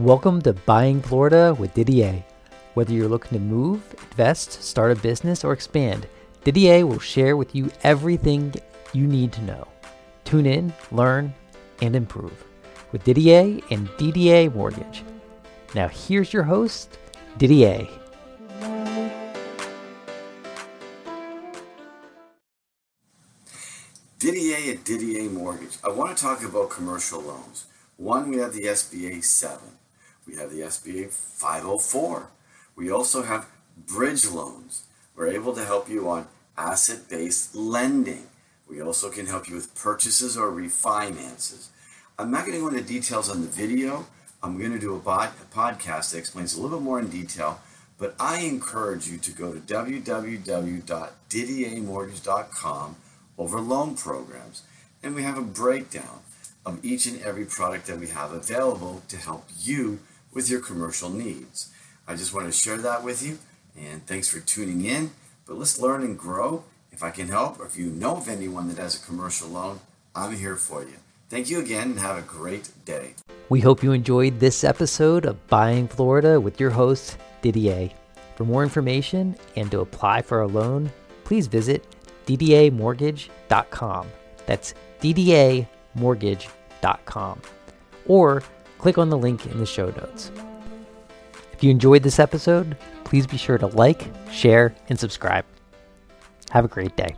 Welcome to Buying Florida with Didier. Whether you're looking to move, invest, start a business, or expand, Didier will share with you everything you need to know. Tune in, learn, and improve with Didier and DDA Mortgage. Now, here's your host, Didier. Didier at Didier Mortgage. I want to talk about commercial loans. One, we have the SBA 7. We have the SBA 504. We also have bridge loans. We're able to help you on asset based lending. We also can help you with purchases or refinances. I'm not going to go into details on the video. I'm going to do a, a podcast that explains a little bit more in detail, but I encourage you to go to www.didiermortgage.com over loan programs, and we have a breakdown of each and every product that we have available to help you with your commercial needs. I just want to share that with you, and thanks for tuning in. But let's learn and grow. If I can help, or if you know of anyone that has a commercial loan, I'm here for you. Thank you again and have a great day. We hope you enjoyed this episode of Buying Florida with your host, Didier. For more information and to apply for a loan, please visit ddamortgage.com. That's ddamortgage.com. Or click on the link in the show notes. If you enjoyed this episode, please be sure to like, share, and subscribe. Have a great day.